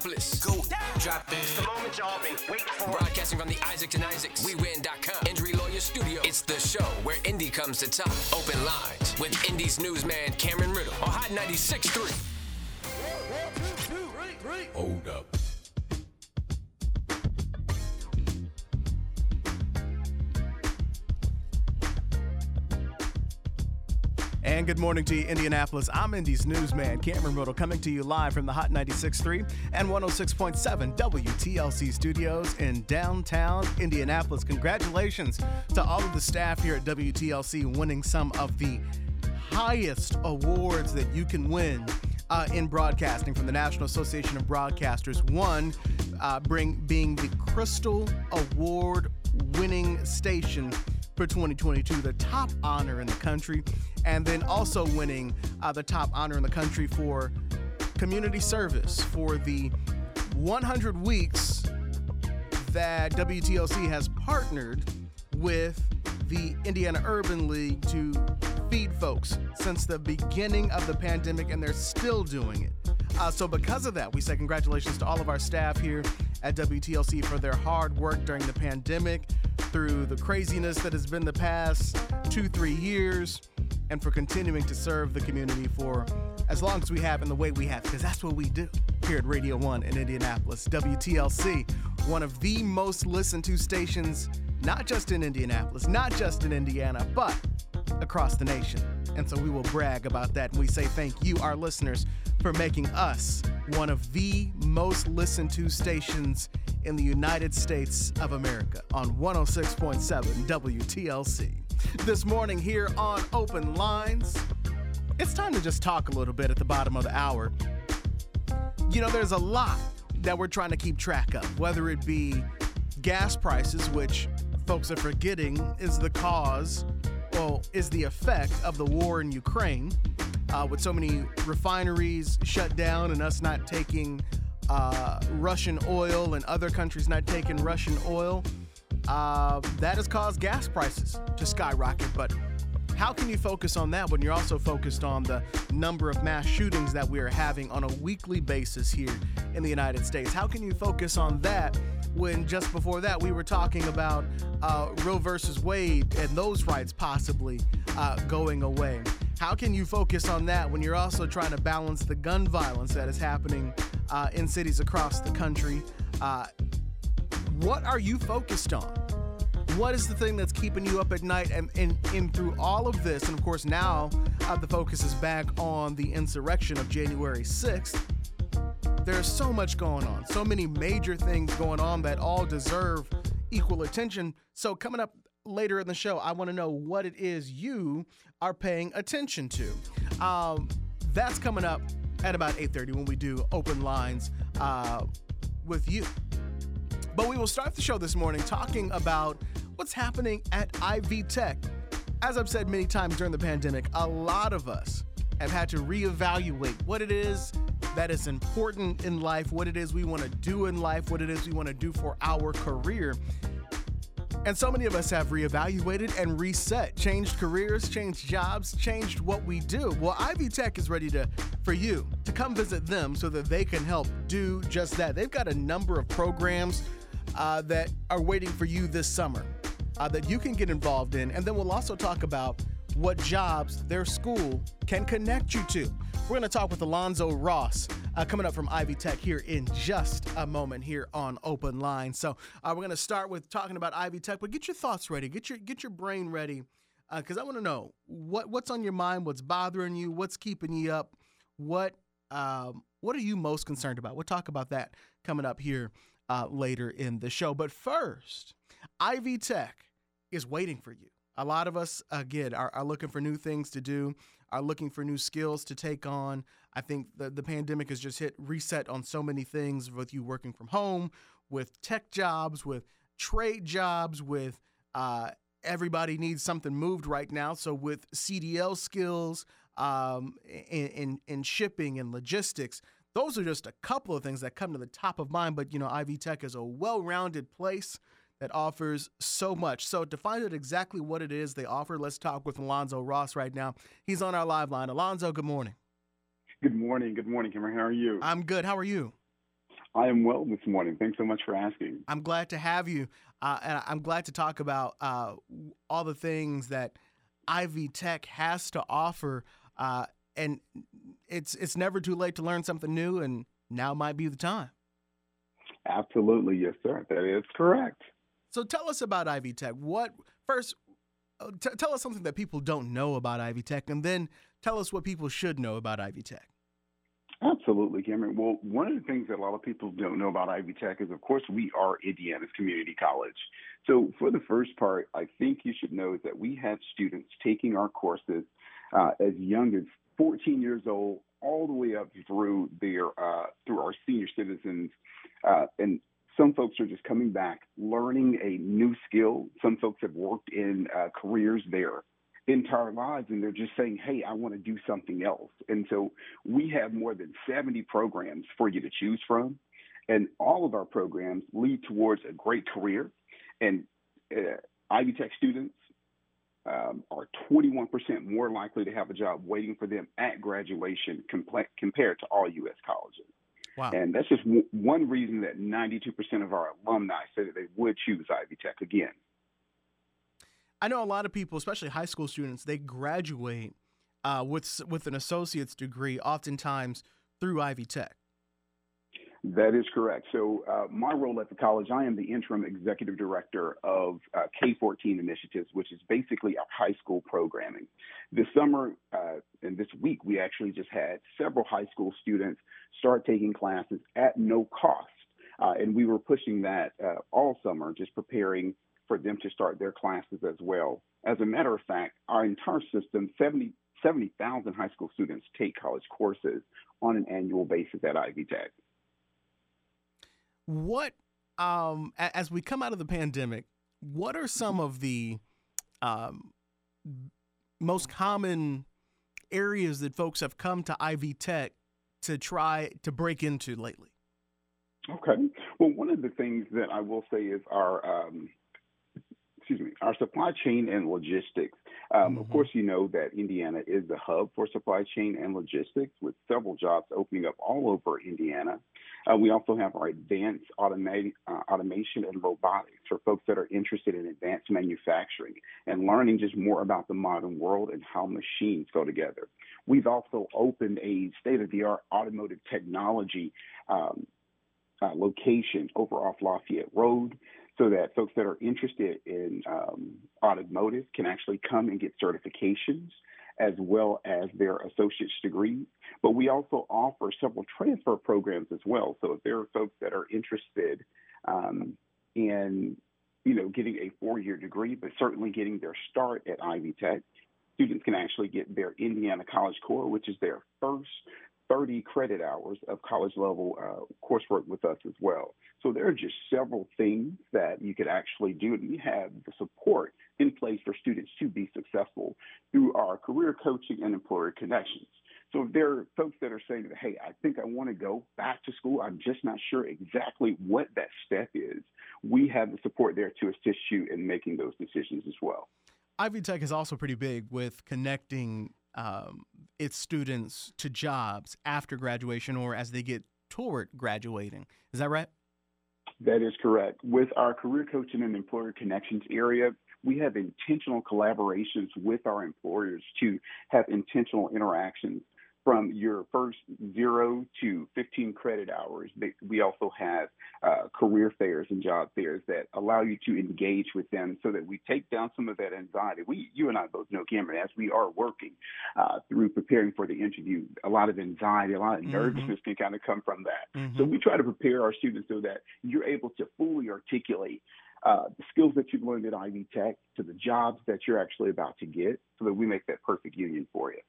Indianapolis. Go drop it. The moment y'all been waiting for. Broadcasting from the Isaacs and Isaacs, WeWin.com, Injury Lawyer Studio. It's the show where Indy comes to talk. Open lines with Indy's newsman Cameron Riddle on Hot 96.3. Hold up. And good morning to you, Indianapolis. I'm Indy's newsman, Cameron Riddle, coming to you live from the Hot 96.3 and 106.7 WTLC studios in downtown Indianapolis. Congratulations to all of the staff here at WTLC winning some of the highest awards that you can win uh, in broadcasting from the National Association of Broadcasters. One uh, bring, being the Crystal Award winning station for 2022, the top honor in the country, and then also winning uh, the top honor in the country for community service for the 100 weeks that WTLC has partnered with the Indiana Urban League to feed folks since the beginning of the pandemic, and they're still doing it. Uh, so, because of that, we say congratulations to all of our staff here at WTLC for their hard work during the pandemic, through the craziness that has been the past two, three years, and for continuing to serve the community for as long as we have in the way we have, because that's what we do here at Radio 1 in Indianapolis. WTLC, one of the most listened to stations, not just in Indianapolis, not just in Indiana, but across the nation. And so we will brag about that. And we say thank you, our listeners, for making us one of the most listened to stations in the United States of America on 106.7 WTLC. This morning here on Open Lines, it's time to just talk a little bit at the bottom of the hour. You know, there's a lot that we're trying to keep track of, whether it be gas prices, which folks are forgetting is the cause, well, is the effect of the war in Ukraine, uh, with so many refineries shut down and us not taking uh, Russian oil and other countries not taking Russian oil. Uh, that has caused gas prices to skyrocket. But how can you focus on that when you're also focused on the number of mass shootings that we are having on a weekly basis here in the United States? How can you focus on that when just before that we were talking about uh, Roe versus Wade and those rights possibly uh, going away? How can you focus on that when you're also trying to balance the gun violence that is happening uh, in cities across the country? What are you focused on? What is the thing that's keeping you up at night? And, and, and through all of this, and of course, now uh, the focus is back on the insurrection of January 6th. There's so much going on, so many major things going on that all deserve equal attention. So, coming up later in the show, I want to know what it is you are paying attention to. Um, that's coming up at about 8:30 when we do open lines uh, with you. But we will start the show this morning talking about what's happening at Ivy Tech. As I've said many times during the pandemic, a lot of us have had to reevaluate what it is that is important in life, what it is we want to do in life, what it is we want to do for our career. And so many of us have reevaluated and reset, changed careers, changed jobs, changed what we do. Well, Ivy Tech is ready to for you to come visit them so that they can help do just that. They've got a number of programs uh, that are waiting for you this summer uh, that you can get involved in, and then we'll also talk about what jobs their school can connect you to. We're going to talk with Alonzo Ross uh, coming up from Ivy Tech here in just a moment here on Open Line. So uh, we're going to start with talking about Ivy Tech, but get your thoughts ready, get your get your brain ready, because uh, I want to know what what's on your mind, what's bothering you, what's keeping you up, what um, what are you most concerned about? We'll talk about that coming up here uh, later in the show. But first, Ivy Tech is waiting for you. A lot of us, again, are, are looking for new things to do, are looking for new skills to take on. I think the, the pandemic has just hit reset on so many things with you working from home, with tech jobs, with trade jobs, with uh, everybody needs something moved right now. So, with CDL skills um, in, in, in shipping and logistics, those are just a couple of things that come to the top of mind. But, you know, Ivy Tech is a well rounded place that offers so much. So, to find out exactly what it is they offer, let's talk with Alonzo Ross right now. He's on our live line. Alonzo, good morning. Good morning. Good morning, Cameron. How are you? I'm good. How are you? I am well this morning. Thanks so much for asking. I'm glad to have you, uh, and I'm glad to talk about uh, all the things that Ivy Tech has to offer. Uh, and it's it's never too late to learn something new, and now might be the time. Absolutely, yes, sir. That is correct. So tell us about Ivy Tech. What first? Uh, t- tell us something that people don't know about Ivy Tech, and then tell us what people should know about Ivy Tech. Absolutely, Cameron. Well, one of the things that a lot of people don't know about Ivy Tech is, of course, we are Indiana's community college. So, for the first part, I think you should know that we have students taking our courses uh, as young as 14 years old, all the way up through their uh, through our senior citizens, uh, and some folks are just coming back, learning a new skill. Some folks have worked in uh, careers there entire lives and they're just saying, hey, I want to do something else. And so we have more than 70 programs for you to choose from. And all of our programs lead towards a great career. And uh, Ivy Tech students um, are 21% more likely to have a job waiting for them at graduation compl- compared to all U.S. colleges. Wow. And that's just w- one reason that 92% of our alumni say that they would choose Ivy Tech again. I know a lot of people, especially high school students, they graduate uh, with with an associate's degree, oftentimes through Ivy Tech. That is correct. So, uh, my role at the college, I am the interim executive director of uh, K 14 initiatives, which is basically our high school programming. This summer uh, and this week, we actually just had several high school students start taking classes at no cost. Uh, and we were pushing that uh, all summer, just preparing for them to start their classes as well. As a matter of fact, our entire system, 70 70,000 high school students take college courses on an annual basis at Ivy Tech. What, um, as we come out of the pandemic, what are some of the um, most common areas that folks have come to Ivy Tech to try to break into lately? Okay. Well, one of the things that I will say is our um, excuse me, our supply chain and logistics. Um, mm-hmm. Of course, you know that Indiana is the hub for supply chain and logistics, with several jobs opening up all over Indiana. Uh, we also have our advanced automa- uh, automation and robotics for folks that are interested in advanced manufacturing and learning just more about the modern world and how machines go together. We've also opened a state of the art automotive technology um, uh, location over off Lafayette Road so that folks that are interested in um, automotive can actually come and get certifications as well as their associate's degrees. But we also offer several transfer programs as well. So if there are folks that are interested um, in, you know, getting a four-year degree, but certainly getting their start at Ivy Tech, students can actually get their Indiana College Core, which is their first 30 credit hours of college level uh, coursework with us as well. So there are just several things that you could actually do, and we have the support in place for students to be successful through our career coaching and employer connections. So if there are folks that are saying hey, I think I want to go back to school, I'm just not sure exactly what that step is, we have the support there to assist you in making those decisions as well. Ivy Tech is also pretty big with connecting um, its students to jobs after graduation or as they get toward graduating. Is that right? That is correct. With our career coaching and employer connections area, we have intentional collaborations with our employers to have intentional interactions from your first zero to 15 credit hours. We also have uh, career fairs and job fairs that allow you to engage with them so that we take down some of that anxiety. We, you and I both know, Cameron, as we are working uh, through preparing for the interview, a lot of anxiety, a lot of mm-hmm. nervousness mm-hmm. can kind of come from that. Mm-hmm. So we try to prepare our students so that you're able to fully articulate uh, the skills that you've learned at Ivy Tech to the jobs that you're actually about to get so that we make that perfect union for you.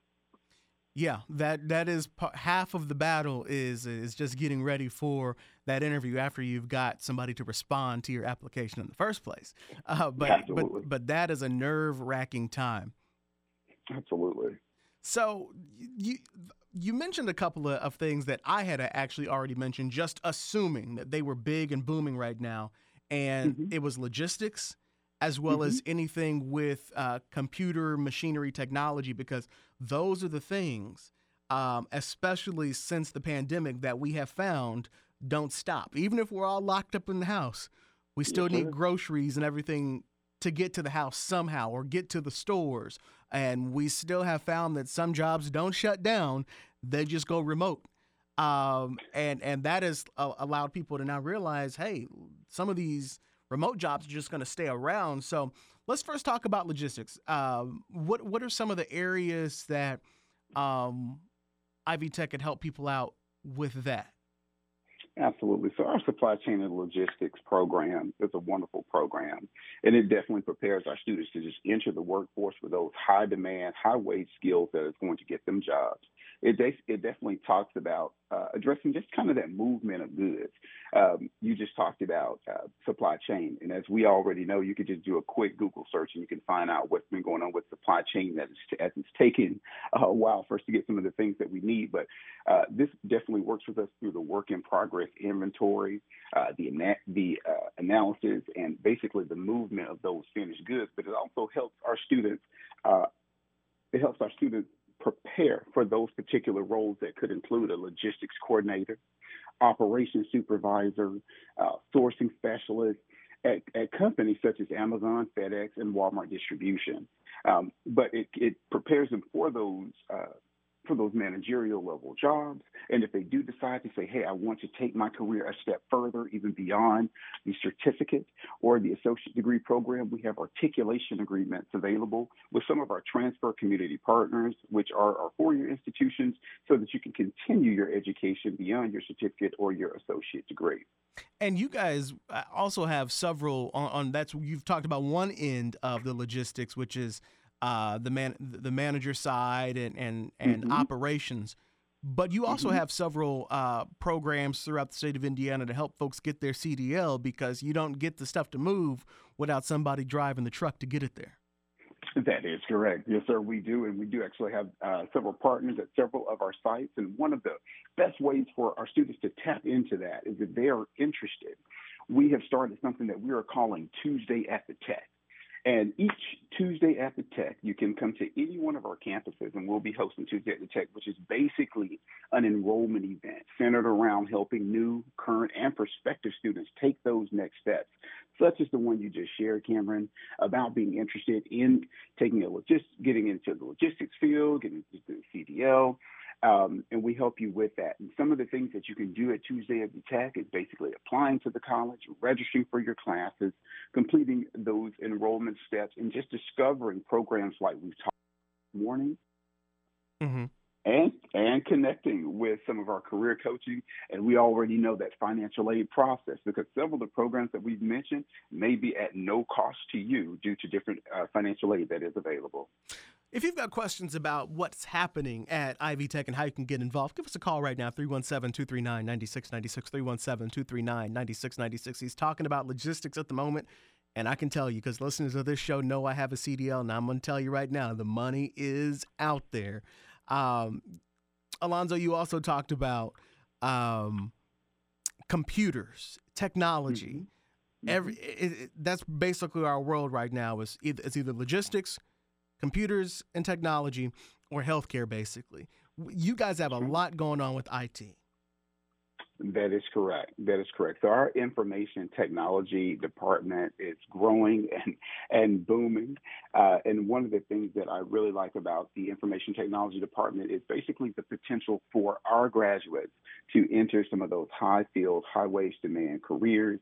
Yeah, that that is half of the battle is is just getting ready for that interview after you've got somebody to respond to your application in the first place. Uh, but Absolutely. but but that is a nerve wracking time. Absolutely. So you you mentioned a couple of, of things that I had actually already mentioned, just assuming that they were big and booming right now, and mm-hmm. it was logistics as well mm-hmm. as anything with uh, computer machinery technology, because those are the things, um, especially since the pandemic, that we have found don't stop. Even if we're all locked up in the house, we still need sir. groceries and everything to get to the house somehow or get to the stores. And we still have found that some jobs don't shut down; they just go remote. Um, and and that has uh, allowed people to now realize, hey, some of these remote jobs are just going to stay around. So let's first talk about logistics. Um, what what are some of the areas that um, Ivy Tech can help people out with that? Absolutely. So our supply chain and logistics program is a wonderful program, and it definitely prepares our students to just enter the workforce with those high demand, high wage skills that is going to get them jobs. It, it definitely talks about uh, addressing just kind of that movement of goods. Um, you just talked about uh, supply chain, and as we already know, you could just do a quick Google search and you can find out what's been going on with supply chain that is as it's taken a while for us to get some of the things that we need. But uh, this definitely works with us through the work in progress inventory, uh, the the uh, analysis, and basically the movement of those finished goods. But it also helps our students. Uh, it helps our students prepare for those particular roles that could include a logistics coordinator, operations supervisor, uh, sourcing specialist at, at, companies such as Amazon, FedEx, and Walmart distribution. Um, but it, it, prepares them for those uh, for those managerial level jobs. And if they do decide to say, hey, I want to take my career a step further, even beyond the certificate or the associate degree program, we have articulation agreements available with some of our transfer community partners, which are our four year institutions, so that you can continue your education beyond your certificate or your associate degree. And you guys uh, also have several on, on that's you've talked about one end of the logistics, which is uh, the man the manager side and and, and mm-hmm. operations. But you also mm-hmm. have several uh, programs throughout the state of Indiana to help folks get their CDL because you don't get the stuff to move without somebody driving the truck to get it there. That is correct. Yes, sir, we do. And we do actually have uh, several partners at several of our sites. And one of the best ways for our students to tap into that is if they are interested. We have started something that we are calling Tuesday at the Tech. And each Tuesday at the Tech, you can come to any one of our campuses, and we'll be hosting Tuesday at the Tech, which is basically an enrollment event centered around helping new, current, and prospective students take those next steps, such as the one you just shared, Cameron, about being interested in taking a logist, getting into the logistics field, getting into the CDL. Um, and we help you with that. And some of the things that you can do at Tuesday at the Tech is basically applying to the college, registering for your classes, completing those enrollment steps, and just discovering programs like we've talked this morning. Mm-hmm. And, and connecting with some of our career coaching. And we already know that financial aid process because several of the programs that we've mentioned may be at no cost to you due to different uh, financial aid that is available. If you've got questions about what's happening at Ivy Tech and how you can get involved, give us a call right now 317 239 9696. 317 239 9696. He's talking about logistics at the moment. And I can tell you, because listeners of this show know I have a CDL, and I'm going to tell you right now, the money is out there. Um, Alonzo, you also talked about um, computers, technology. Mm-hmm. Every it, it, that's basically our world right now. Is either, it's either logistics, computers and technology, or healthcare. Basically, you guys have a lot going on with IT. That is correct. That is correct. So our information technology department is growing and and booming. Uh, and one of the things that I really like about the information technology department is basically the potential for our graduates to enter some of those high field, high wage demand careers.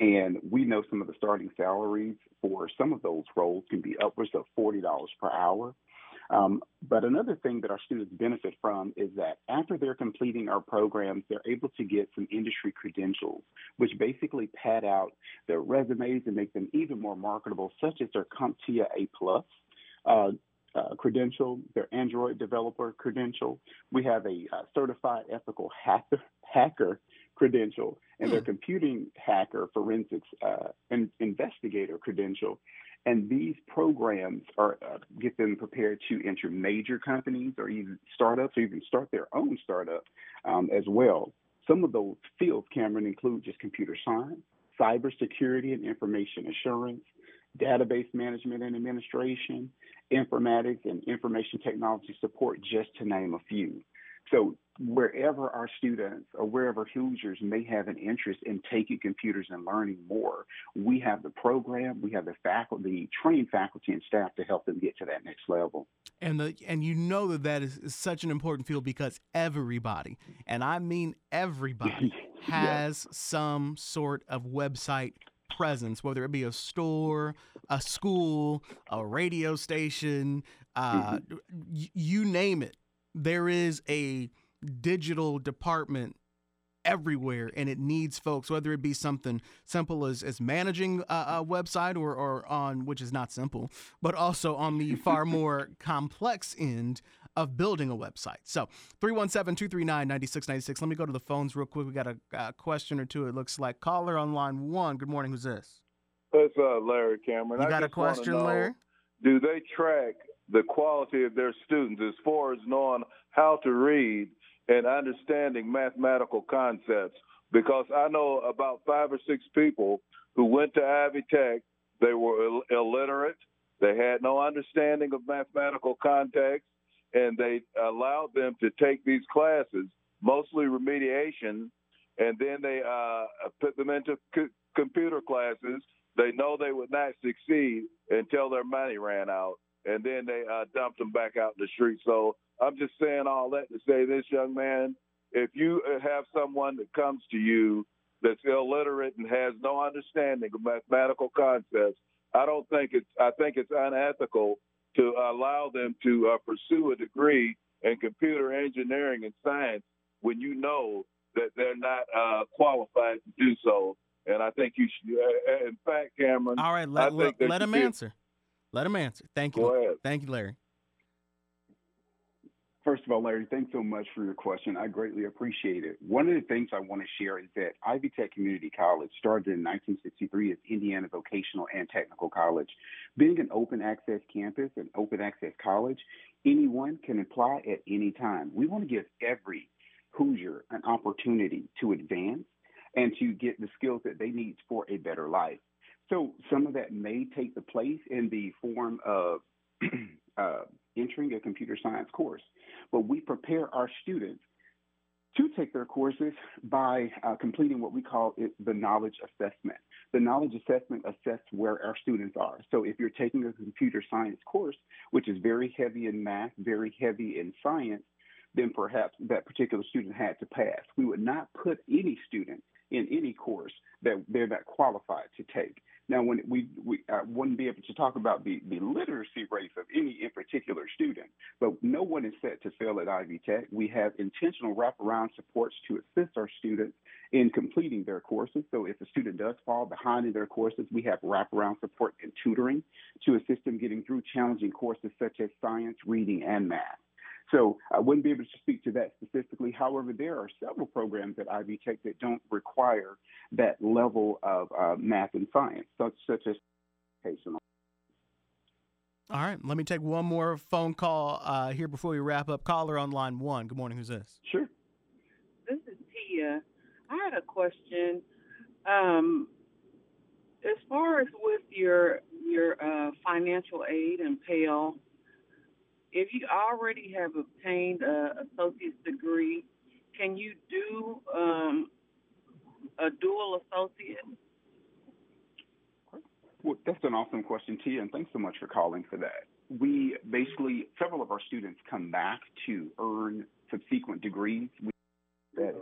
And we know some of the starting salaries for some of those roles can be upwards of forty dollars per hour. Um, but another thing that our students benefit from is that after they're completing our programs, they're able to get some industry credentials, which basically pad out their resumes and make them even more marketable, such as their CompTIA A plus. Uh, uh, credential, their Android developer credential. We have a uh, certified ethical hacker, hacker credential and their computing hacker forensics uh, and investigator credential. And these programs are uh, get them prepared to enter major companies or even startups or even start their own startup um, as well. Some of those fields, Cameron, include just computer science, cybersecurity and information assurance, database management and administration, informatics and information technology support, just to name a few. So wherever our students or wherever Hoosiers may have an interest in taking computers and learning more, we have the program, we have the faculty, trained faculty and staff to help them get to that next level. And the and you know that that is, is such an important field because everybody, and I mean everybody, has some sort of website presence, whether it be a store, a school, a radio station, uh, mm-hmm. y- you name it. There is a digital department everywhere and it needs folks whether it be something simple as, as managing a, a, website or, or on which is not simple but also on the far more complex end of building a website. So 317-239-9696 let me go to the phones real quick. We got a, a question or two it looks like. Caller on line one. Good morning who's this? It's uh, larry cameron. You I got a question know, larry? do they track the quality of their students as far as knowing how to read and understanding mathematical concepts because I know about five or six people who went to Ivy Tech. They were Ill- illiterate. They had no understanding of mathematical context, and they allowed them to take these classes, mostly remediation, and then they uh, put them into computer classes. They know they would not succeed until their money ran out, and then they uh, dumped them back out in the street. So I'm just saying all that to say this, young man, if you have someone that comes to you that's illiterate and has no understanding of mathematical concepts, I don't think it's I think it's unethical to allow them to uh, pursue a degree in computer engineering and science when you know that they're not uh, qualified to do so. And I think you should. Uh, in fact, Cameron. All right, let, let, let him answer. Let him answer. Thank you. Thank you, Larry. First of all, Larry, thanks so much for your question. I greatly appreciate it. One of the things I want to share is that Ivy Tech Community College started in 1963 as Indiana Vocational and Technical College. Being an open access campus, an open access college, anyone can apply at any time. We want to give every Hoosier an opportunity to advance and to get the skills that they need for a better life. So some of that may take the place in the form of uh, entering a computer science course but we prepare our students to take their courses by uh, completing what we call it, the knowledge assessment. The knowledge assessment assesses where our students are. So if you're taking a computer science course, which is very heavy in math, very heavy in science, then perhaps that particular student had to pass. We would not put any student in any course that they're not qualified to take. Now, when we, we uh, wouldn't be able to talk about the, the literacy rates of any in particular student, but no one is set to fail at Ivy Tech. We have intentional wraparound supports to assist our students in completing their courses. So if a student does fall behind in their courses, we have wraparound support and tutoring to assist them getting through challenging courses such as science, reading, and math. So I wouldn't be able to speak to that specifically. However, there are several programs at Ivy Tech that don't require that level of uh, math and science, such, such as educational. All right, let me take one more phone call uh, here before we wrap up. Caller on line one. Good morning. Who's this? Sure. This is Tia. I had a question. Um, as far as with your your uh, financial aid and Pell, if you already have obtained a associate's degree, can you do um, a dual associate? Well, that's an awesome question, Tia, and thanks so much for calling for that. We basically, several of our students come back to earn subsequent degrees that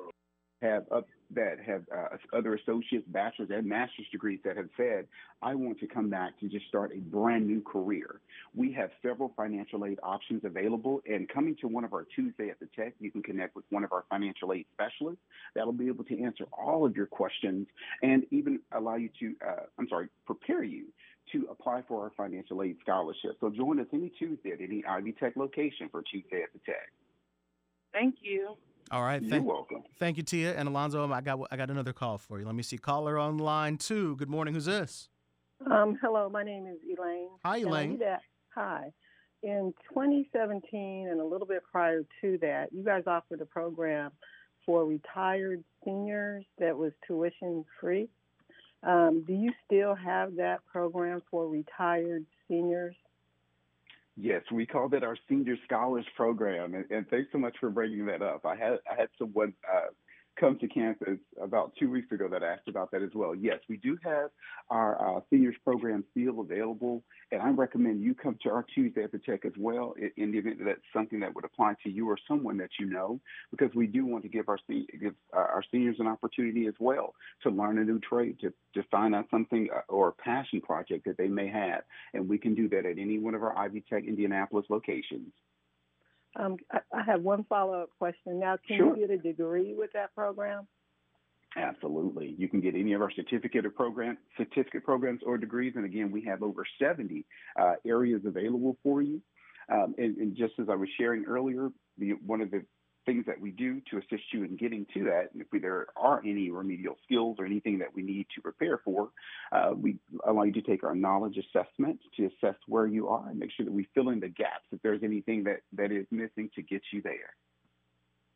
have up that have uh, other associates, bachelor's, and master's degrees that have said, I want to come back to just start a brand new career. We have several financial aid options available, and coming to one of our Tuesday at the Tech, you can connect with one of our financial aid specialists that'll be able to answer all of your questions and even allow you to, uh, I'm sorry, prepare you to apply for our financial aid scholarship. So join us any Tuesday at any Ivy Tech location for Tuesday at the Tech. Thank you. All right. You're welcome. Thank you, Tia and Alonzo. I got I got another call for you. Let me see. Caller on line two. Good morning. Who's this? Um, hello, my name is Elaine. Hi, Elaine. Hi. In 2017 and a little bit prior to that, you guys offered a program for retired seniors that was tuition free. Um, do you still have that program for retired seniors? Yes, we call that our Senior Scholars Program, and, and thanks so much for bringing that up. I had I had someone uh, come to campus about two weeks ago that asked about that as well. Yes, we do have our uh, seniors program still available, and I recommend you come to our Tuesday at the Tech as well in, the event that that's something that would apply to you or someone that you know, because we do want to give our give uh, our seniors an opportunity as well to learn a new trade, to to find out something uh, or a passion project that they may have, and we can do that at any one of our Ivy Tech Indianapolis locations. Um, I, I have one follow-up question. Now, can Sure. you get a degree with that program? Absolutely. You can get any of our certificate or program certificate programs or degrees, and again, we have over 70 uh, areas available for you. Um, and, and just as I was sharing earlier, the, one of the things that we do to assist you in getting to that, and if there are any remedial skills or anything that we need to prepare for, uh, we allow you to take our knowledge assessment to assess where you are and make sure that we fill in the gaps if there's anything that, that is missing to get you there.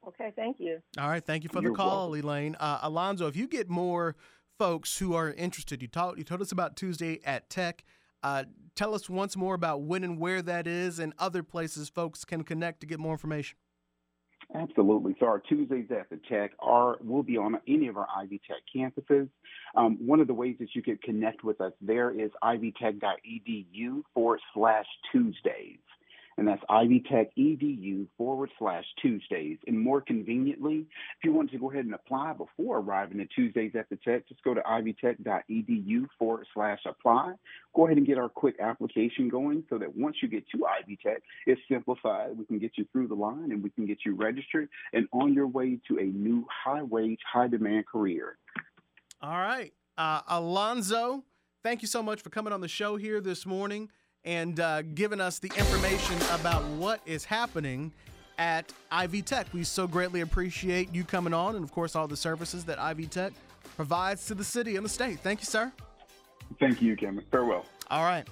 Okay, thank you. All right, thank you for You're the call, Elaine. Uh, Alonzo, if you get more folks who are interested, you told you told us about Tuesday at Tech. Uh, tell us once more about when and where that is, and other places folks can connect to get more information. Absolutely. So our Tuesdays at the Tech are will be on any of our Ivy Tech campuses. Um, one of the ways that you can connect with us there is ivytech.edu forward slash Tuesdays. And that's ivytech.edu forward slash Tuesdays. And more conveniently, if you want to go ahead and apply before arriving at Tuesdays at the Tech, just go to ivytech.edu forward slash apply. Go ahead and get our quick application going so that once you get to Ivy Tech, it's simplified. We can get you through the line and we can get you registered and on your way to a new high wage, high demand career. All right, uh, Alonzo, thank you so much for coming on the show here this morning and uh, giving us the information about what is happening at Ivy Tech. We so greatly appreciate you coming on, and of course, all the services that Ivy Tech provides to the city and the state. Thank you, sir. Thank you, Kim. Farewell. All right.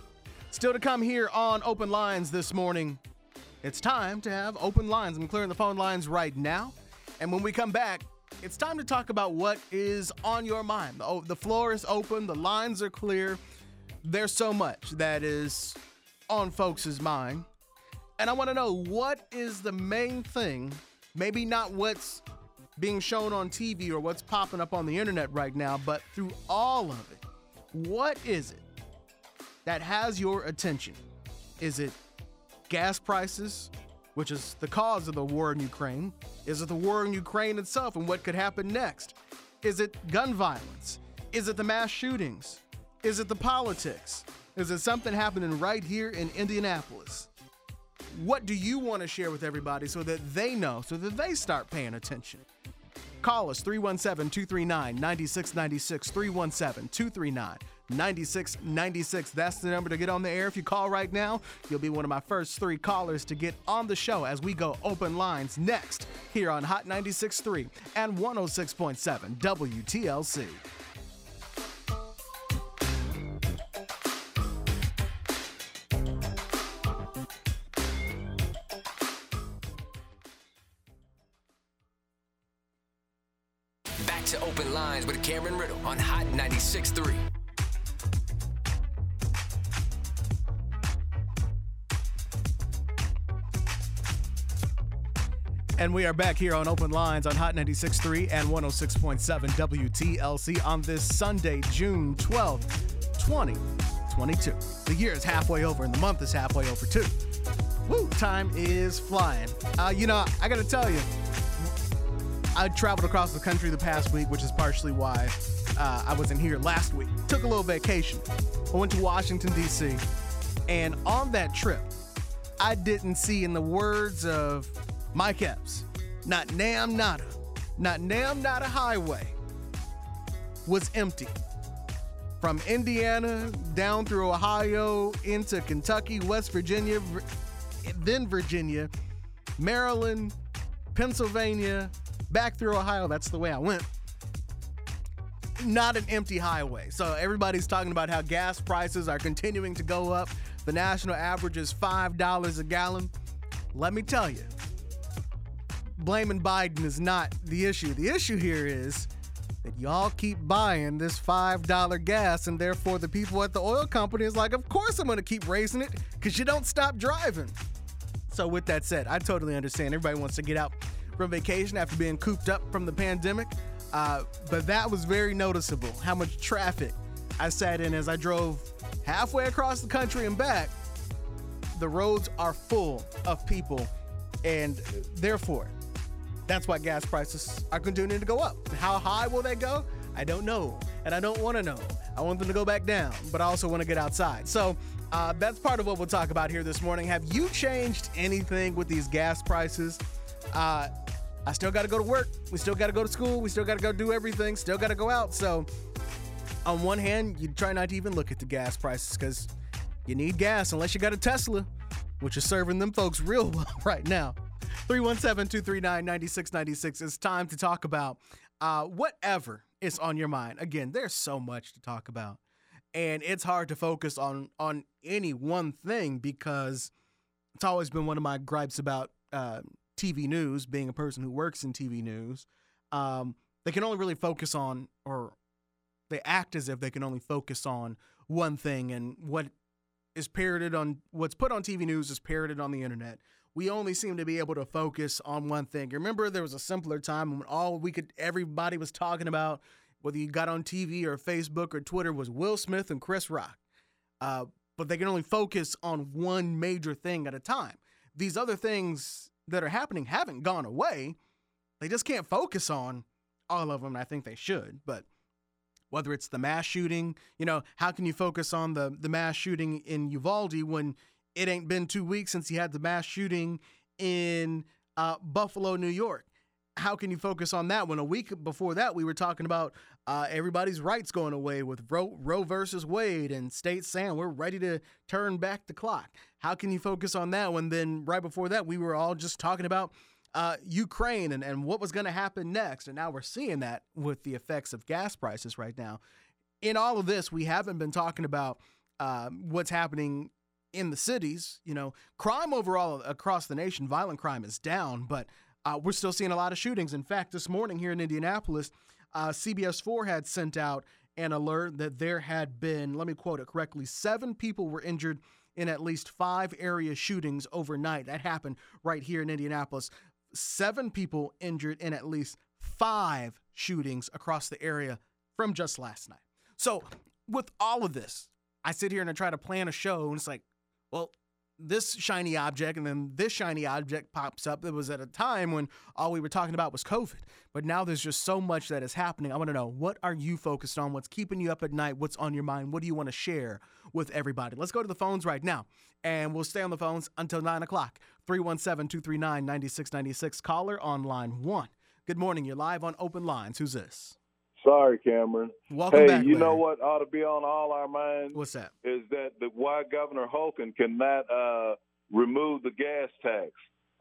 Still to come here on Open Lines this morning. It's time to have open lines. I'm clearing the phone lines right now. And when we come back, it's time to talk about what is on your mind. Oh, the floor is open, the lines are clear. There's so much that is on folks' mind. And I want to know what is the main thing, maybe not what's being shown on TV or what's popping up on the internet right now, but through all of it, what is it that has your attention? Is it gas prices, which is the cause of the war in Ukraine? Is it the war in Ukraine itself and what could happen next? Is it gun violence? Is it the mass shootings? Is it the politics? Is it something happening right here in Indianapolis? What do you want to share with everybody so that they know, so that they start paying attention? Call us 317 239 9696. 317 239 9696. That's the number to get on the air. If you call right now, you'll be one of my first three callers to get on the show as we go open lines next here on Hot 96.3 and 106.7 WTLC. And we are back here on Open Lines on Hot 96.3 and 106.7 WTLC on this Sunday, June 12th, 2022. The year is halfway over and the month is halfway over too. Woo, time is flying. Uh, you know, I gotta tell you, I traveled across the country the past week, which is partially why uh, I was in here last week. Took a little vacation. I went to Washington, D.C., and on that trip, I didn't see, in the words of Mike Epps, not Nam Nada, not Nam Nada Highway was empty. From Indiana down through Ohio into Kentucky, West Virginia, then Virginia, Maryland, Pennsylvania, back through Ohio. That's the way I went. Not an empty highway. So everybody's talking about how gas prices are continuing to go up. The national average is $5 a gallon. Let me tell you, blaming Biden is not the issue. The issue here is that y'all keep buying this $5 gas, and therefore the people at the oil company is like, of course I'm going to keep raising it because you don't stop driving. So, with that said, I totally understand. Everybody wants to get out from vacation after being cooped up from the pandemic. Uh, but that was very noticeable how much traffic I sat in as I drove halfway across the country and back. The roads are full of people, and therefore, that's why gas prices are continuing to go up. How high will they go? I don't know, and I don't want to know. I want them to go back down, but I also want to get outside. So uh, that's part of what we'll talk about here this morning. Have you changed anything with these gas prices? Uh, I still got to go to work. We still got to go to school. We still got to go do everything. Still got to go out. So, on one hand, you try not to even look at the gas prices because you need gas unless you got a Tesla, which is serving them folks real well right now. 317 239 9696. It's time to talk about uh, whatever is on your mind. Again, there's so much to talk about. And it's hard to focus on on any one thing because it's always been one of my gripes about uh, TV news, being a person who works in TV news. Um, they can only really focus on, or they act as if they can only focus on one thing, and what is parroted on what's put on TV news is parroted on the internet we only seem to be able to focus on one thing. Remember, there was a simpler time when all we could, everybody was talking about, whether you got on TV or Facebook or Twitter, was Will Smith and Chris Rock. Uh, but they can only focus on one major thing at a time. These other things that are happening haven't gone away. They just can't focus on all of them. I think they should, but whether it's the mass shooting, you know, how can you focus on the the mass shooting in Uvalde when it ain't been two weeks since you had the mass shooting in uh, Buffalo, New York. How can you focus on that when a week before that we were talking about uh, everybody's rights going away with Roe, Roe versus Wade and states saying we're ready to turn back the clock? How can you focus on that when then right before that we were all just talking about uh, Ukraine and, and what was going to happen next? And now we're seeing that with the effects of gas prices right now. In all of this, we haven't been talking about uh, what's happening in the cities. You know, crime overall across the nation, violent crime is down, but uh, we're still seeing a lot of shootings. In fact, this morning here in Indianapolis, uh, CBS 4 had sent out an alert that there had been, let me quote it correctly, seven people were injured in at least five area shootings overnight. That happened right here in Indianapolis. Seven people injured in at least five shootings across the area from just last night. So, with all of this, I sit here and I try to plan a show, and it's like, well, this shiny object and then this shiny object pops up. It was at a time when all we were talking about was COVID. But now there's just so much that is happening. I want to know what are you focused on? What's keeping you up at night? What's on your mind? What do you want to share with everybody? Let's go to the phones right now. And we'll stay on the phones until 9 o'clock. 317 239 9696. Caller on line one. Good morning. You're live on Open Lines. Who's this? Sorry, Cameron. Welcome hey, back, you Larry. know what ought to be on all our minds? What's that? Is that the, why Governor Hogan cannot uh, remove the gas tax?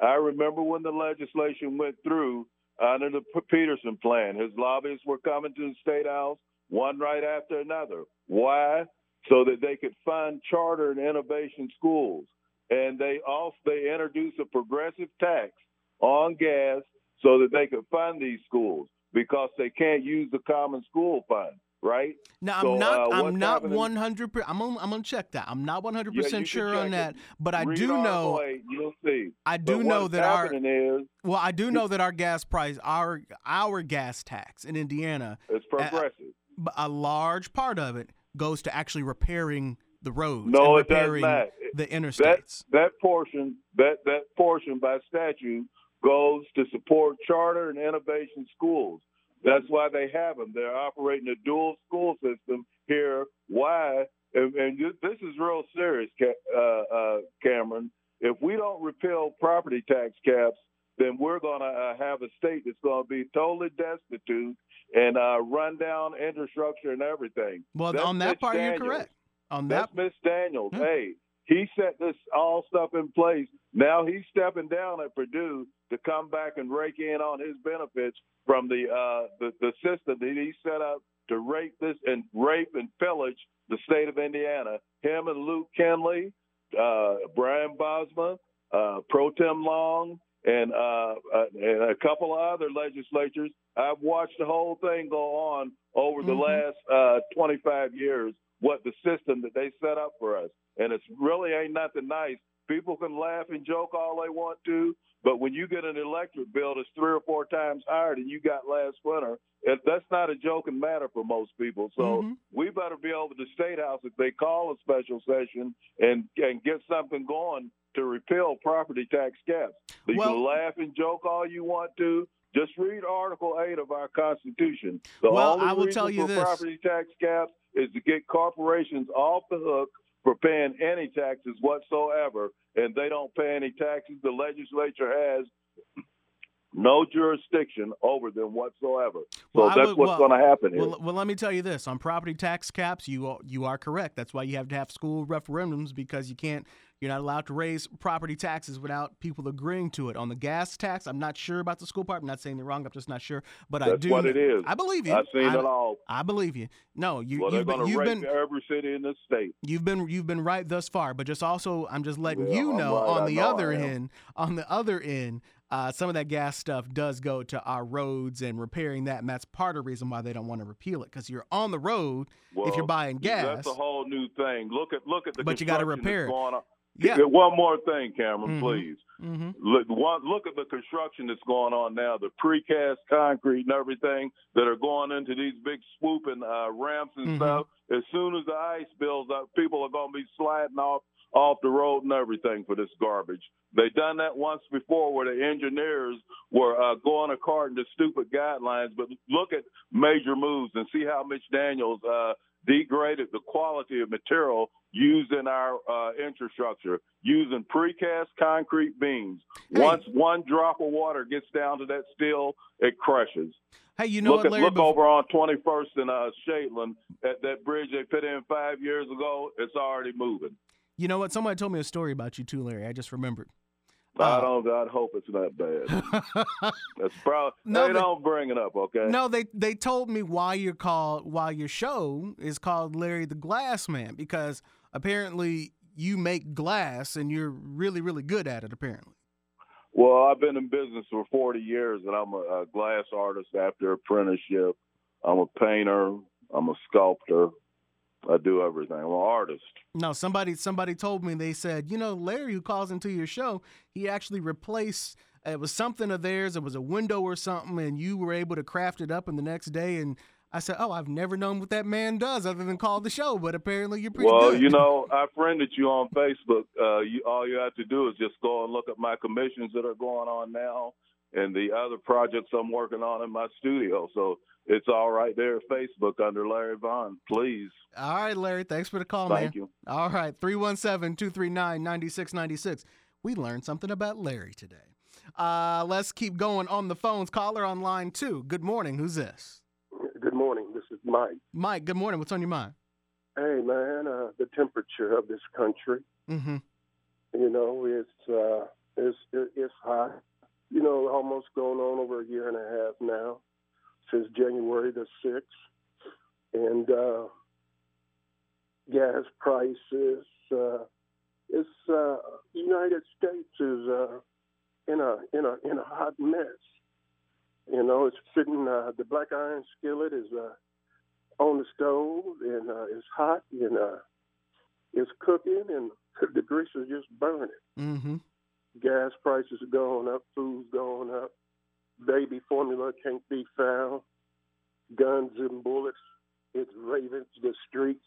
I remember when the legislation went through under the Peterson plan. His lobbyists were coming to the state house one right after another. Why? So that they could fund charter and innovation schools, and they also they introduced a progressive tax on gas so that they could fund these schools because they can't use the common school fund, right? Now So, I'm not. uh, I'm not 100. per I'm. Gonna, I'm gonna check that. I'm not 100 Yeah, percent sure on it. that, but I Read do know. 8, you'll see. I do But know that our. is Well, I do know that our gas price, our our gas tax in Indiana, it's progressive. A large part of it goes to actually repairing the roads No, and it does not. the that interstates. that portion that that portion by statute goes to support charter and innovation schools. That's why they have them. They're operating a dual school system here. Why? And, and you- this is real serious, uh, uh, Cameron. If we don't repeal property tax caps, then we're going to uh, have a state that's going to be totally destitute and uh, run down infrastructure and everything. well, That's on that Mitch part, you're correct. On that, That's Mitch Daniels. Yeah. Hey, he set this all stuff in place. Now he's stepping down at Purdue to come back and rake in on his benefits from the uh, the, the system that he set up to rape this and rape and pillage the state of Indiana. Him and Luke Kenley, uh, Brian Bosma, uh, Pro Tem Long, and, uh, uh, and a couple of other legislatures. I've watched the whole thing go on over the Mhm. last uh, 25 years. What the system that they set up for us, and it's really ain't nothing nice. People can laugh and joke all they want to, but when you get an electric bill that's three or four times higher than you got last winter, it, that's not a joking matter for most people. So Mhm. we better be over the state house if they call a special session and and get something going to repeal property tax caps. You Well- can laugh and joke all you want to. Just read Article 8 of our Constitution. The Well, only I will reason tell you for this. property tax caps is to get corporations off the hook for paying any taxes whatsoever, and they don't pay any taxes. The legislature has no jurisdiction over them whatsoever. So Well, I that's would- what's well- going to happen here. Well, well, let me tell you this: on property tax caps, you are, you are correct. That's why you have to have school referendums because you can't. You're not allowed to raise property taxes without people agreeing to it. On the gas tax, I'm not sure about the school part. I'm not saying they're wrong. I'm just not sure. But I That's do. what it is. I believe you. I've seen I, it all. I believe you. No, you, well, you've been, you've been, every city in the state. You've been you've been right thus far, but just also I'm just letting Well, you know right. on I the know other end, on the other end, uh, some of that gas stuff does go to our roads and repairing that, and that's part of the reason why they don't want to repeal it because you're on the road Well, if you're buying gas. That's a whole new thing. Look at look at the But you gotta repair it. Yeah. One more thing, Cameron, Mhm. please. hmm Look, one, look at the construction that's going on now, the precast concrete and everything that are going into these big swooping uh, ramps and Mhm. stuff. As soon as the ice builds up, people are going to be sliding off off the road and everything for this garbage. They done that once before, where the engineers were uh, going according to stupid guidelines. But look at major moves and see how Mitch Daniels uh, degraded the quality of material used in our uh, infrastructure, using precast concrete beams. Hey. Once one drop of water gets down to that steel, it crushes. Hey, you know look what, at, Larry? look before- over on 21st and uh, Shadeland, at that bridge they put in five years ago. It's already moving. you know what? Somebody told me a story about you too, Larry. I just remembered. I Uh, don't. I hope it's not bad. That's probably. No, they they- don't bring it up, okay? No, they they told me why you're called why your show is called Larry the Glass Man because apparently you make glass and you're really really good at it apparently. Well, I've been in business for 40 years, and I'm a, a glass artist after apprenticeship. I'm a painter. I'm a sculptor. I do everything. I'm an artist. No, somebody somebody told me they said, you know, Larry who calls into your show, he actually replaced it was something of theirs, it was a window or something, and you were able to craft it up in the next day and I said, Oh, I've never known what that man does other than call the show, but apparently you're pretty well, good. you know, I friended you on Facebook. Uh, you, all you have to do is just go and look at my commissions that are going on now and the other projects I'm working on in my studio. So it's all right there Facebook under Larry Vaughn. Please. All right, Larry, thanks for the call, Thank man. Thank you. All right, 317 239 9696. We learned something about Larry today. Uh, let's keep going on the phones. Caller on line two. Good morning. Who's this? Mike. Mike, good morning. What's on your mind? Hey, man, uh, the temperature of this country, Mm-hmm. you know, it's uh, it's it's hot. You know, almost going on over a year and a half now, since January the sixth, and uh, gas prices. Uh, it's uh, United States is uh, in a in a in a hot mess. You know, it's sitting. Uh, the black iron skillet is uh, on the stove and uh, it's hot and uh, it's cooking and the grease is just burning. Mm-hmm. Gas prices are going up, food's going up, baby formula can't be found, guns and bullets, it's raving the streets.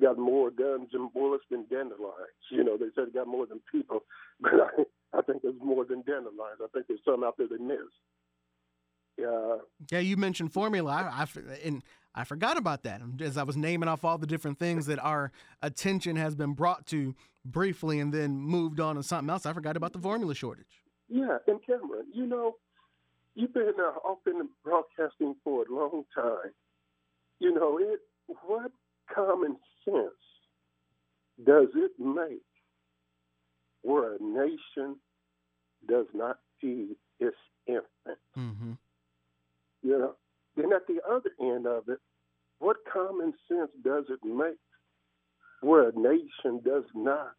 Got more guns and bullets than dandelions. You know, they said it got more than people, but I, I think there's more than dandelions. I think there's some out there they missed. Yeah, Yeah, you mentioned formula. I, I and I forgot about that as I was naming off all the different things that our attention has been brought to briefly and then moved on to something else. I forgot about the formula shortage. Yeah, and Cameron, you know, you've been uh, off in broadcasting for a long time. You know, it. What common sense does it make where a nation does not feed its infant? Mm-hmm. You know, then at the other end of it, what common sense does it make where a nation does not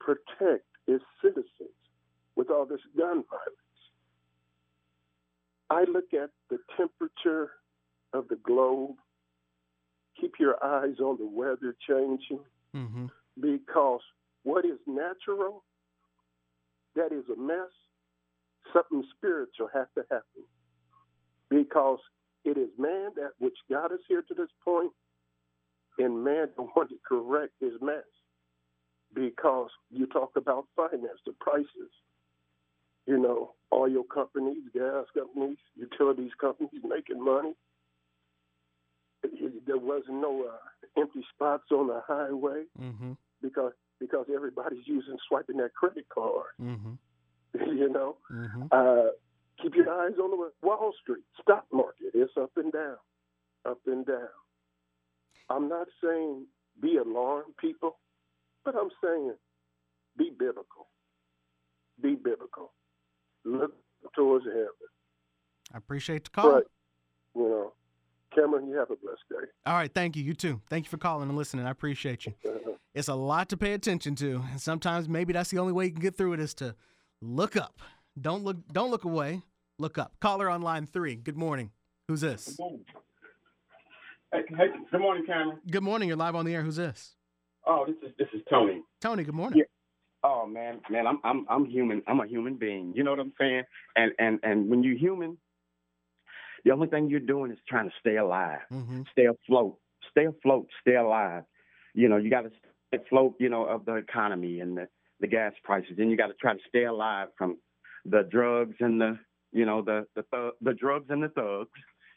protect its citizens with all this gun violence. I look at the temperature of the globe. Keep your eyes on the weather changing Mm-hmm. because what is natural, that is a mess. Something spiritual has to happen because it is man that which got us here to this point, and man don't want to correct his mess because you talk about finance, the prices. You know, oil companies, gas companies, utilities companies making money. There wasn't no uh, empty spots on the highway Mm-hmm. because because everybody's using swiping that credit card. Mm-hmm. you know, Mm-hmm. uh, keep your eyes on the Wall Street stock market. It's up and down, up and down. I'm not saying be alarmed, people, but I'm saying be biblical. Be biblical. Look towards heaven. I appreciate the call. But you know, Cameron, you have a blessed day. All right, thank you. You too. Thank you for calling and listening. I appreciate you. Uh-huh. It's a lot to pay attention to, and sometimes maybe that's the only way you can get through it is to look up. Don't look. Don't look away. Look up. Caller on line three. Good morning. Who's this? Hey, hey, good morning, Cameron. Good morning. You're live on the air. Who's this? Oh, this is this is Tony. Tony. Good morning. Oh man, man, I'm I'm I'm human. I'm a human being. You know what I'm saying? And and and when you're human, the only thing you're doing is trying to stay alive, Mm-hmm. stay afloat, stay afloat, stay alive. You know, you got to stay afloat. You know, of the economy and the the gas prices. Then you got to try to stay alive from the drugs and the you know the the thug, the drugs and the thugs.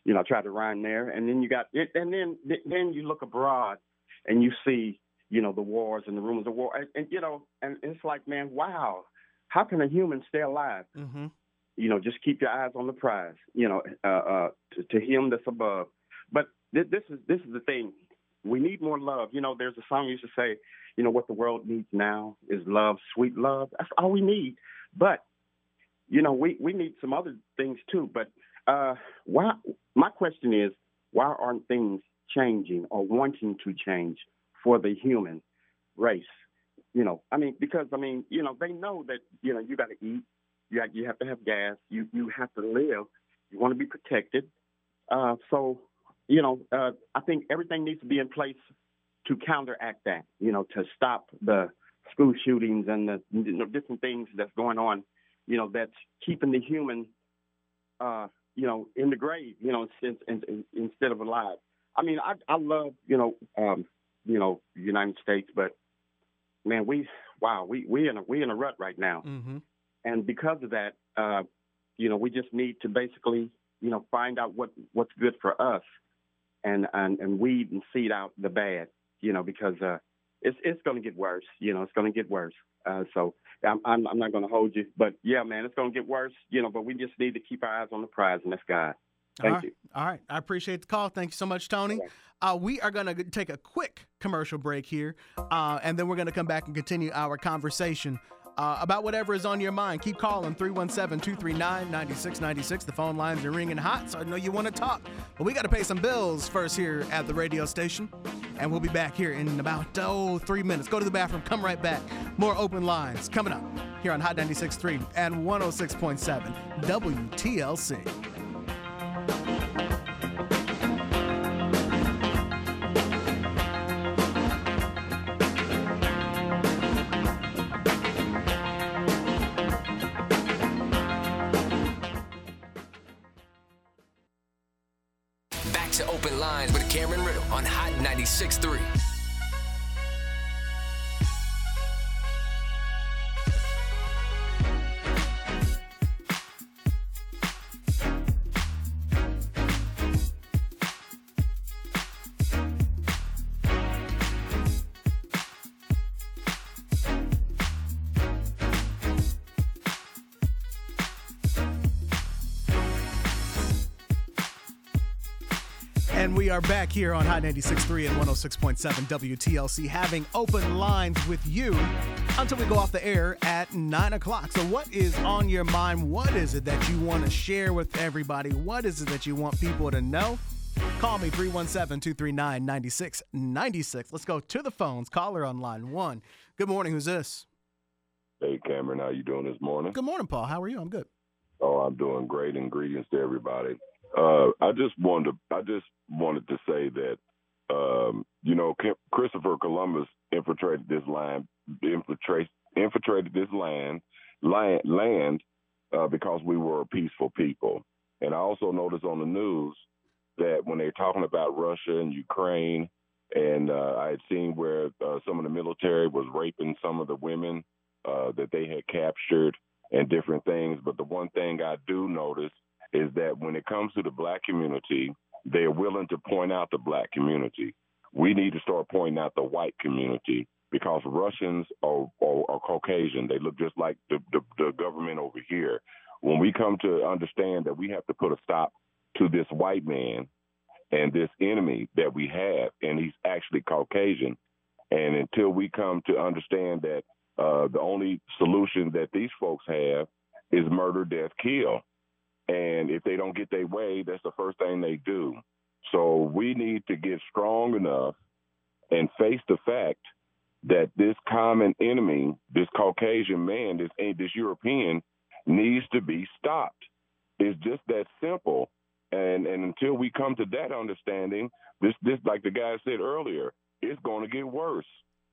You know, try to rhyme there, and then you got it, and then then you look abroad and you see you know the wars and the rumors of war, and, and you know, and it's like, man, wow, how can a human stay alive? Mm-hmm. You know, just keep your eyes on the prize. You know, uh, uh, to, to him that's above. But th- this is this is the thing. We need more love. You know, there's a song used to say, you know, what the world needs now is love, sweet love. That's all we need. But you know, we we need some other things too. But uh, why? My question is, why aren't things changing or wanting to change for the human race? You know, I mean, because I mean, you know, they know that you know you got to eat, you have, you have to have gas, you you have to live, you want to be protected. Uh, so, you know, uh, I think everything needs to be in place to counteract that. You know, to stop the school shootings and the different things that's going on. You know, that's keeping the human, uh, you know, in the grave. You know, in, in, in, instead of alive. I mean, I I love you know, um, you know, United States, but man, we wow, we we in a we in a rut right now, Mm-hmm. and because of that, uh, you know, we just need to basically, you know, find out what what's good for us, and and and weed and seed out the bad, you know, because uh, it's it's going to get worse. You know, it's going to get worse. Uh, so I'm I'm, I'm not going to hold you, but yeah, man, it's going to get worse. You know, but we just need to keep our eyes on the prize, and that's God. Thank All right. you. All right. I appreciate the call. Thank you so much, Tony. Uh, we are going to take a quick commercial break here, uh, and then we're going to come back and continue our conversation uh, about whatever is on your mind. Keep calling 317 239 9696. The phone lines are ringing hot, so I know you want to talk. But we got to pay some bills first here at the radio station, and we'll be back here in about, oh, three minutes. Go to the bathroom, come right back. More open lines coming up here on Hot 96.3 and 106.7 WTLC. We are back here on Hot 96.3 and 106.7 WTLC having open lines with you until we go off the air at 9 o'clock. So, what is on your mind? What is it that you want to share with everybody? What is it that you want people to know? Call me 317 239 9696. Let's go to the phones. Caller on line one. Good morning. Who's this? Hey, Cameron, how you doing this morning? Good morning, Paul. How are you? I'm good. Oh, I'm doing great. Ingredients to everybody. Uh, I just wanted to, I just wanted to say that, um, you know, Christopher Columbus infiltrated this land, infiltrate, infiltrated this land, land, land uh, because we were a peaceful people. And I also noticed on the news that when they're talking about Russia and Ukraine, and uh, I had seen where uh, some of the military was raping some of the women uh, that they had captured and different things. But the one thing I do notice is that when it comes to the black community, they're willing to point out the black community. We need to start pointing out the white community because Russians are, are, are Caucasian. They look just like the, the, the government over here. When we come to understand that we have to put a stop to this white man and this enemy that we have, and he's actually Caucasian. And until we come to understand that uh, the only solution that these folks have is murder, death, kill. And if they don't get their way, that's the first thing they do. So we need to get strong enough and face the fact that this common enemy, this Caucasian man, this this European, needs to be stopped. It's just that simple. And and until we come to that understanding, this this like the guy said earlier, it's going to get worse.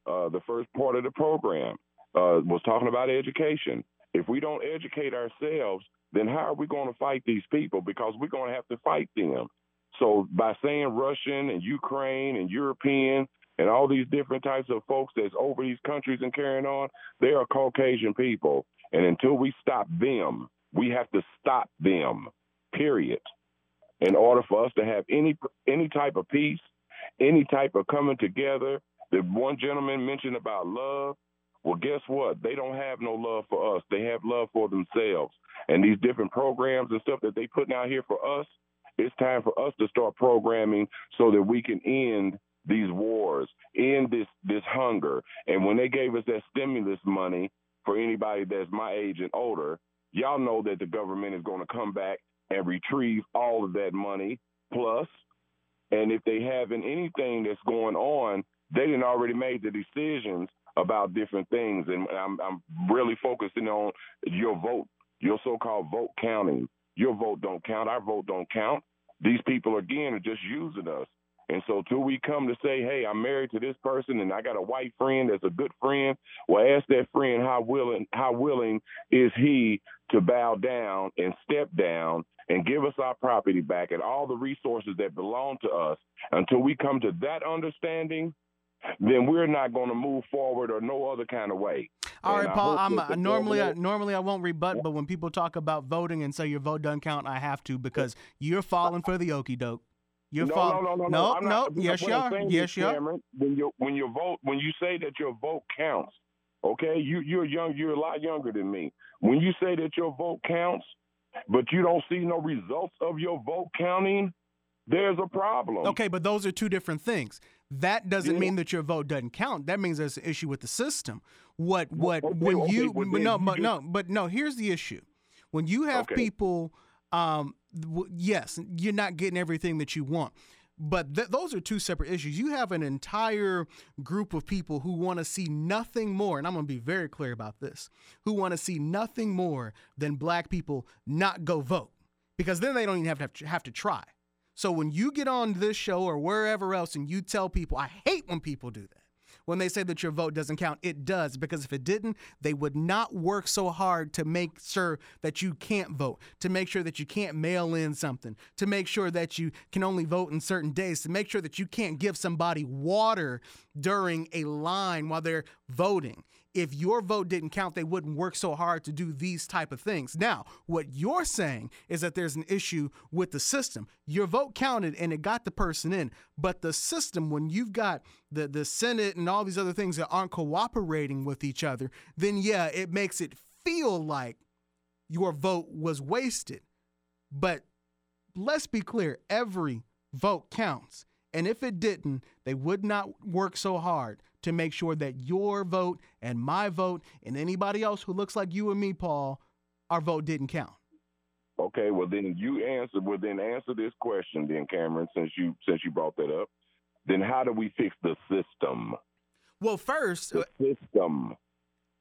Uh, the first part of the program uh, was talking about education. If we don't educate ourselves, then how are we going to fight these people? Because we're going to have to fight them. So by saying Russian and Ukraine and European and all these different types of folks that's over these countries and carrying on, they are Caucasian people. And until we stop them, we have to stop them. Period. In order for us to have any any type of peace, any type of coming together. The one gentleman mentioned about love. Well, guess what? They don't have no love for us. They have love for themselves. And these different programs and stuff that they putting out here for us, it's time for us to start programming so that we can end these wars, end this this hunger. And when they gave us that stimulus money for anybody that's my age and older, y'all know that the government is going to come back and retrieve all of that money. And if they haven't anything that's going on, they didn't already made the decisions about different things. And I'm, I'm really focusing on your vote, your so-called vote counting. Your vote don't count. Our vote don't count. These people again are just using us. And so till we come to say, hey, I'm married to this person and I got a white friend that's a good friend, well ask that friend how willing how willing is he to bow down and step down and give us our property back and all the resources that belong to us. Until we come to that understanding, then we're not going to move forward or no other kind of way. All right, Paul. I'm uh, normally I, normally I won't rebut, but when people talk about voting and say your vote doesn't count, I have to because you're falling for the okey doke. You're no, falling. no, no, no, no, no. Not, Yes, you are. Yes, you are. When you when you vote, when you say that your vote counts, okay, you you're young. You're a lot younger than me. When you say that your vote counts, but you don't see no results of your vote counting, there's a problem. Okay, but those are two different things. That doesn't yeah. mean that your vote doesn't count. That means there's an issue with the system. What what okay, when okay, you well, no but no but no here's the issue. When you have okay. people um yes, you're not getting everything that you want. But th- those are two separate issues. You have an entire group of people who want to see nothing more, and I'm going to be very clear about this, who want to see nothing more than black people not go vote because then they don't even have to have to, have to try. So when you get on this show or wherever else and you tell people, I hate when people do that. When they say that your vote doesn't count, it does because if it didn't, they would not work so hard to make sure that you can't vote, to make sure that you can't mail in something, to make sure that you can only vote in certain days, to make sure that you can't give somebody water during a line while they're voting if your vote didn't count, they wouldn't work so hard to do these type of things. Now, what you're saying is that there's an issue with the system. Your vote counted and it got the person in, but the system, when you've got the the Senate and all these other things that aren't cooperating with each other, then yeah, it makes it feel like your vote was wasted. But let's be clear, every vote counts. And if it didn't, they would not work so hard to make sure that your vote and my vote and anybody else who looks like you and me, Paul, our vote didn't count. Okay, well then you answer. Well then answer this question, then Cameron, since you since you brought that up. Then how do we fix the system? Well, first, the system.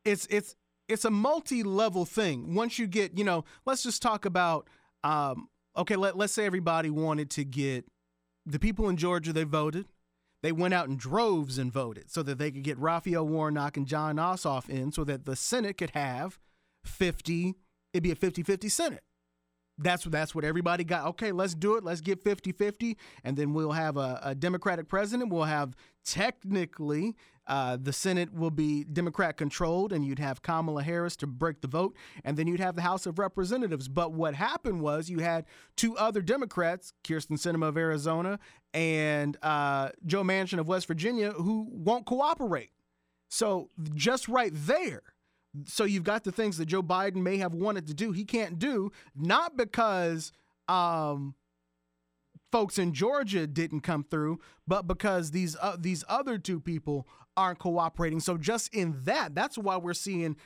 It's it's it's a multi-level thing. Once you get, you know, let's just talk about. Um, okay, let let's say everybody wanted to get the people in Georgia. They voted. They went out in droves and voted so that they could get Raphael Warnock and Jon Ossoff in, so that the Senate could have fifty. It'd be a 50-50 Senate. That's that's what everybody got. Okay, let's do it. Let's get 50-50 and then we'll have a, a Democratic president. We'll have technically uh, the Senate will be Democrat controlled, and you'd have Kamala Harris to break the vote, and then you'd have the House of Representatives. But what happened was you had two other Democrats, Kyrsten Sinema of Arizona and uh, Joe Manchin of West Virginia, who won't cooperate. So just right there. So you've got the things that Joe Biden may have wanted to do, he can't do, not because um, folks in Georgia didn't come through, but because these uh, these other two people aren't cooperating. So just in that, that's why we're seeing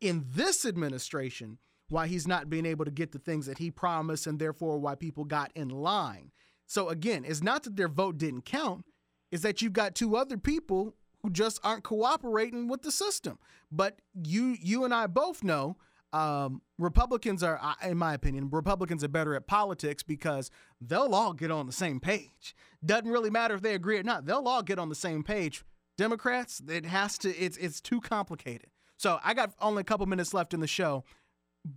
in this administration why he's not being able to get the things that he promised and therefore why people got in line. So again, it's not that their vote didn't count, is that you've got two other people who just aren't cooperating with the system. But you you and I both know um, Republicans are, in my opinion, Republicans are better at politics because they'll all get on the same page. Doesn't really matter if they agree or not; they'll all get on the same page. Democrats, it has to. It's it's too complicated. So I got only a couple minutes left in the show.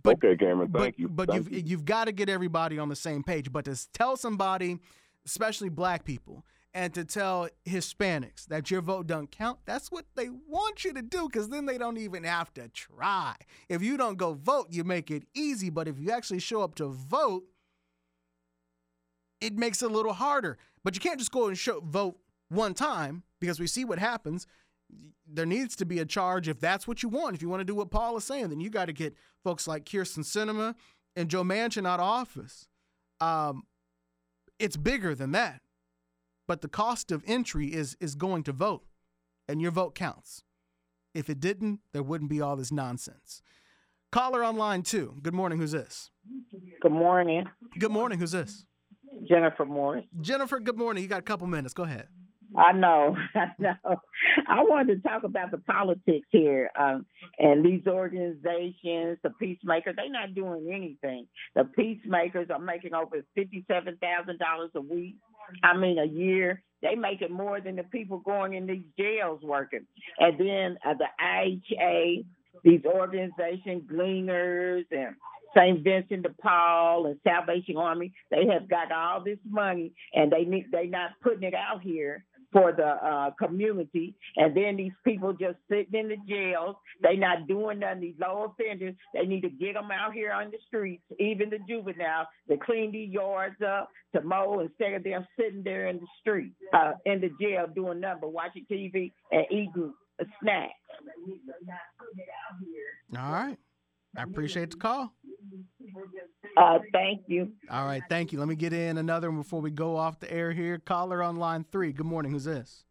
But, okay, Cameron, thank but, you. But thank you've you. you've got to get everybody on the same page. But to tell somebody, especially black people, and to tell Hispanics that your vote don't count, that's what they want you to do because then they don't even have to try. If you don't go vote, you make it easy. But if you actually show up to vote, it makes it a little harder. But you can't just go and show, vote one time because we see what happens. There needs to be a charge if that's what you want. If you want to do what Paul is saying, then you got to get folks like Kyrsten Sinema and Joe Manchin out of office. Um, it's bigger than that but the cost of entry is is going to vote and your vote counts. If it didn't there wouldn't be all this nonsense. Caller on line two. Good morning who's this? Good morning. Good morning who's this? Jennifer morris. Jennifer good morning. You got a couple minutes. Go ahead. I know, I know. I wanted to talk about the politics here, um, and these organizations, the peacemakers. They're not doing anything. The peacemakers are making over fifty-seven thousand dollars a week. I mean, a year. They make it more than the people going in these jails working. And then uh, the IHA, these organizations, Gleaners and St. Vincent de Paul and Salvation Army, they have got all this money and they need they're not putting it out here for the uh, community, and then these people just sitting in the jails. They not doing nothing. These low offenders, they need to get them out here on the streets, even the juveniles, to clean the yards up, to mow instead of them sitting there in the street, uh, in the jail doing nothing but watching TV and eating a snacks. All right. I appreciate the call. Uh, thank you. All right, thank you. Let me get in another one before we go off the air here. Caller on line three. Good morning. Who's this?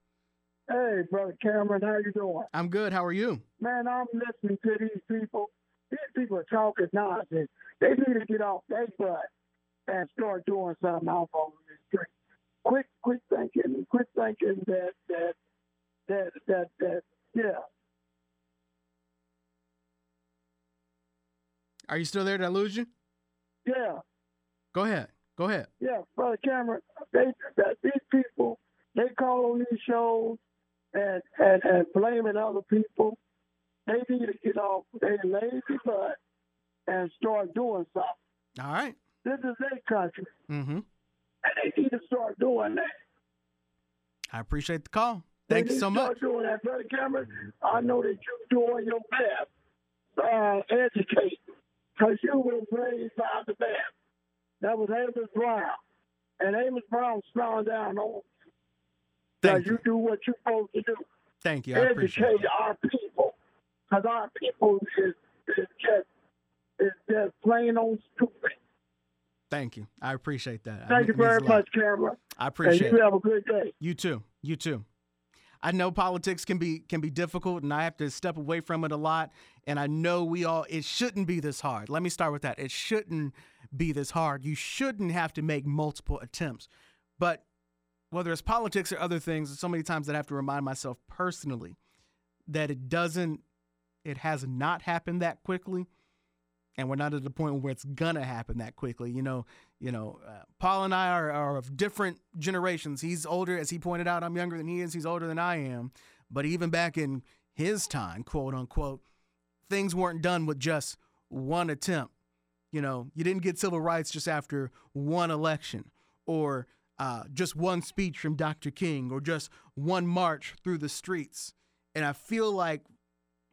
Hey, brother Cameron, how you doing? I'm good. How are you? Man, I'm listening to these people. These people are talking nonsense. They need to get off their butt and start doing something out on the street. Quit, quit thinking, quit thinking that that that that that yeah. Are you still there? Did I lose you? Yeah. Go ahead. Go ahead. Yeah, brother Cameron, they that these people they call on these shows and and and blaming other people. They need to get off their lazy butt and start doing something. All right. This is their country, Mm-hmm. and they need to start doing that. I appreciate the call. Thank you so much. Doing that, brother Cameron. I know that you're doing your best. Uh, educate, because you were raised by the best. That was Amos Brown, and Amos Brown smiled down on you. Thank you. you do what you're supposed to do. Thank you. I appreciate it. Educate our people, because our people is, is just is just plain old stupid. Thank you. I appreciate that. Thank you It means very much, Cameron. I appreciate and you it. have a good day. You too. You too. I know politics can be can be difficult and I have to step away from it a lot and I know we all it shouldn't be this hard. Let me start with that. It shouldn't be this hard. You shouldn't have to make multiple attempts. But whether it's politics or other things, so many times that I have to remind myself personally that it doesn't it has not happened that quickly and we're not at the point where it's gonna happen that quickly. You know, you know, uh, Paul and I are, are of different generations. He's older, as he pointed out. I'm younger than he is. He's older than I am. But even back in his time, quote unquote, things weren't done with just one attempt. You know, you didn't get civil rights just after one election or uh, just one speech from Dr. King or just one march through the streets. And I feel like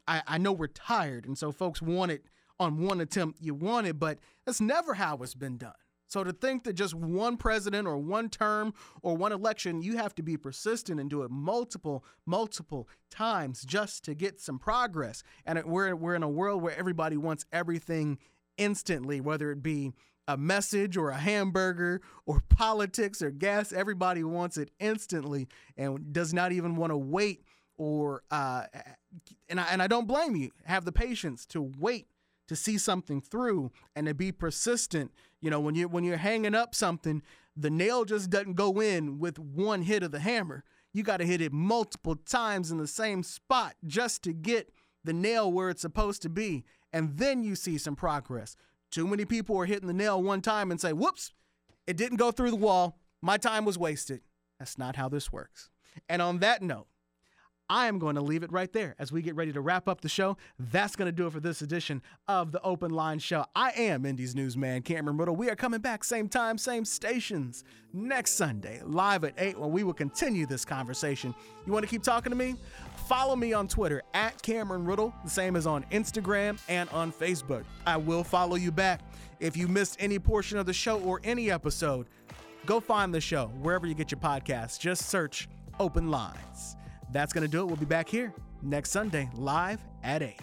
I, I know we're tired, and so folks want it on one attempt you want it, but that's never how it's been done. So to think that just one president or one term or one election, you have to be persistent and do it multiple, multiple times just to get some progress. And we're we're in a world where everybody wants everything instantly, whether it be a message or a hamburger or politics or gas. Everybody wants it instantly and does not even want to wait or uh, and I, and I don't blame you. Have the patience to wait to see something through and to be persistent. You know, when you when you're hanging up something, the nail just doesn't go in with one hit of the hammer. You got to hit it multiple times in the same spot just to get the nail where it's supposed to be, and then you see some progress. Too many people are hitting the nail one time and say, "Whoops, it didn't go through the wall. My time was wasted." That's not how this works. And on that note, I am going to leave it right there as we get ready to wrap up the show. That's going to do it for this edition of the Open Line Show. I am Indy's newsman, Cameron Ridle. We are coming back same time, same stations next Sunday, live at 8, when we will continue this conversation. You want to keep talking to me? Follow me on Twitter at Cameron Ridle, the same as on Instagram and on Facebook. I will follow you back. If you missed any portion of the show or any episode, go find the show wherever you get your podcasts. Just search Open Lines. That's going to do it. We'll be back here next Sunday, live at 8.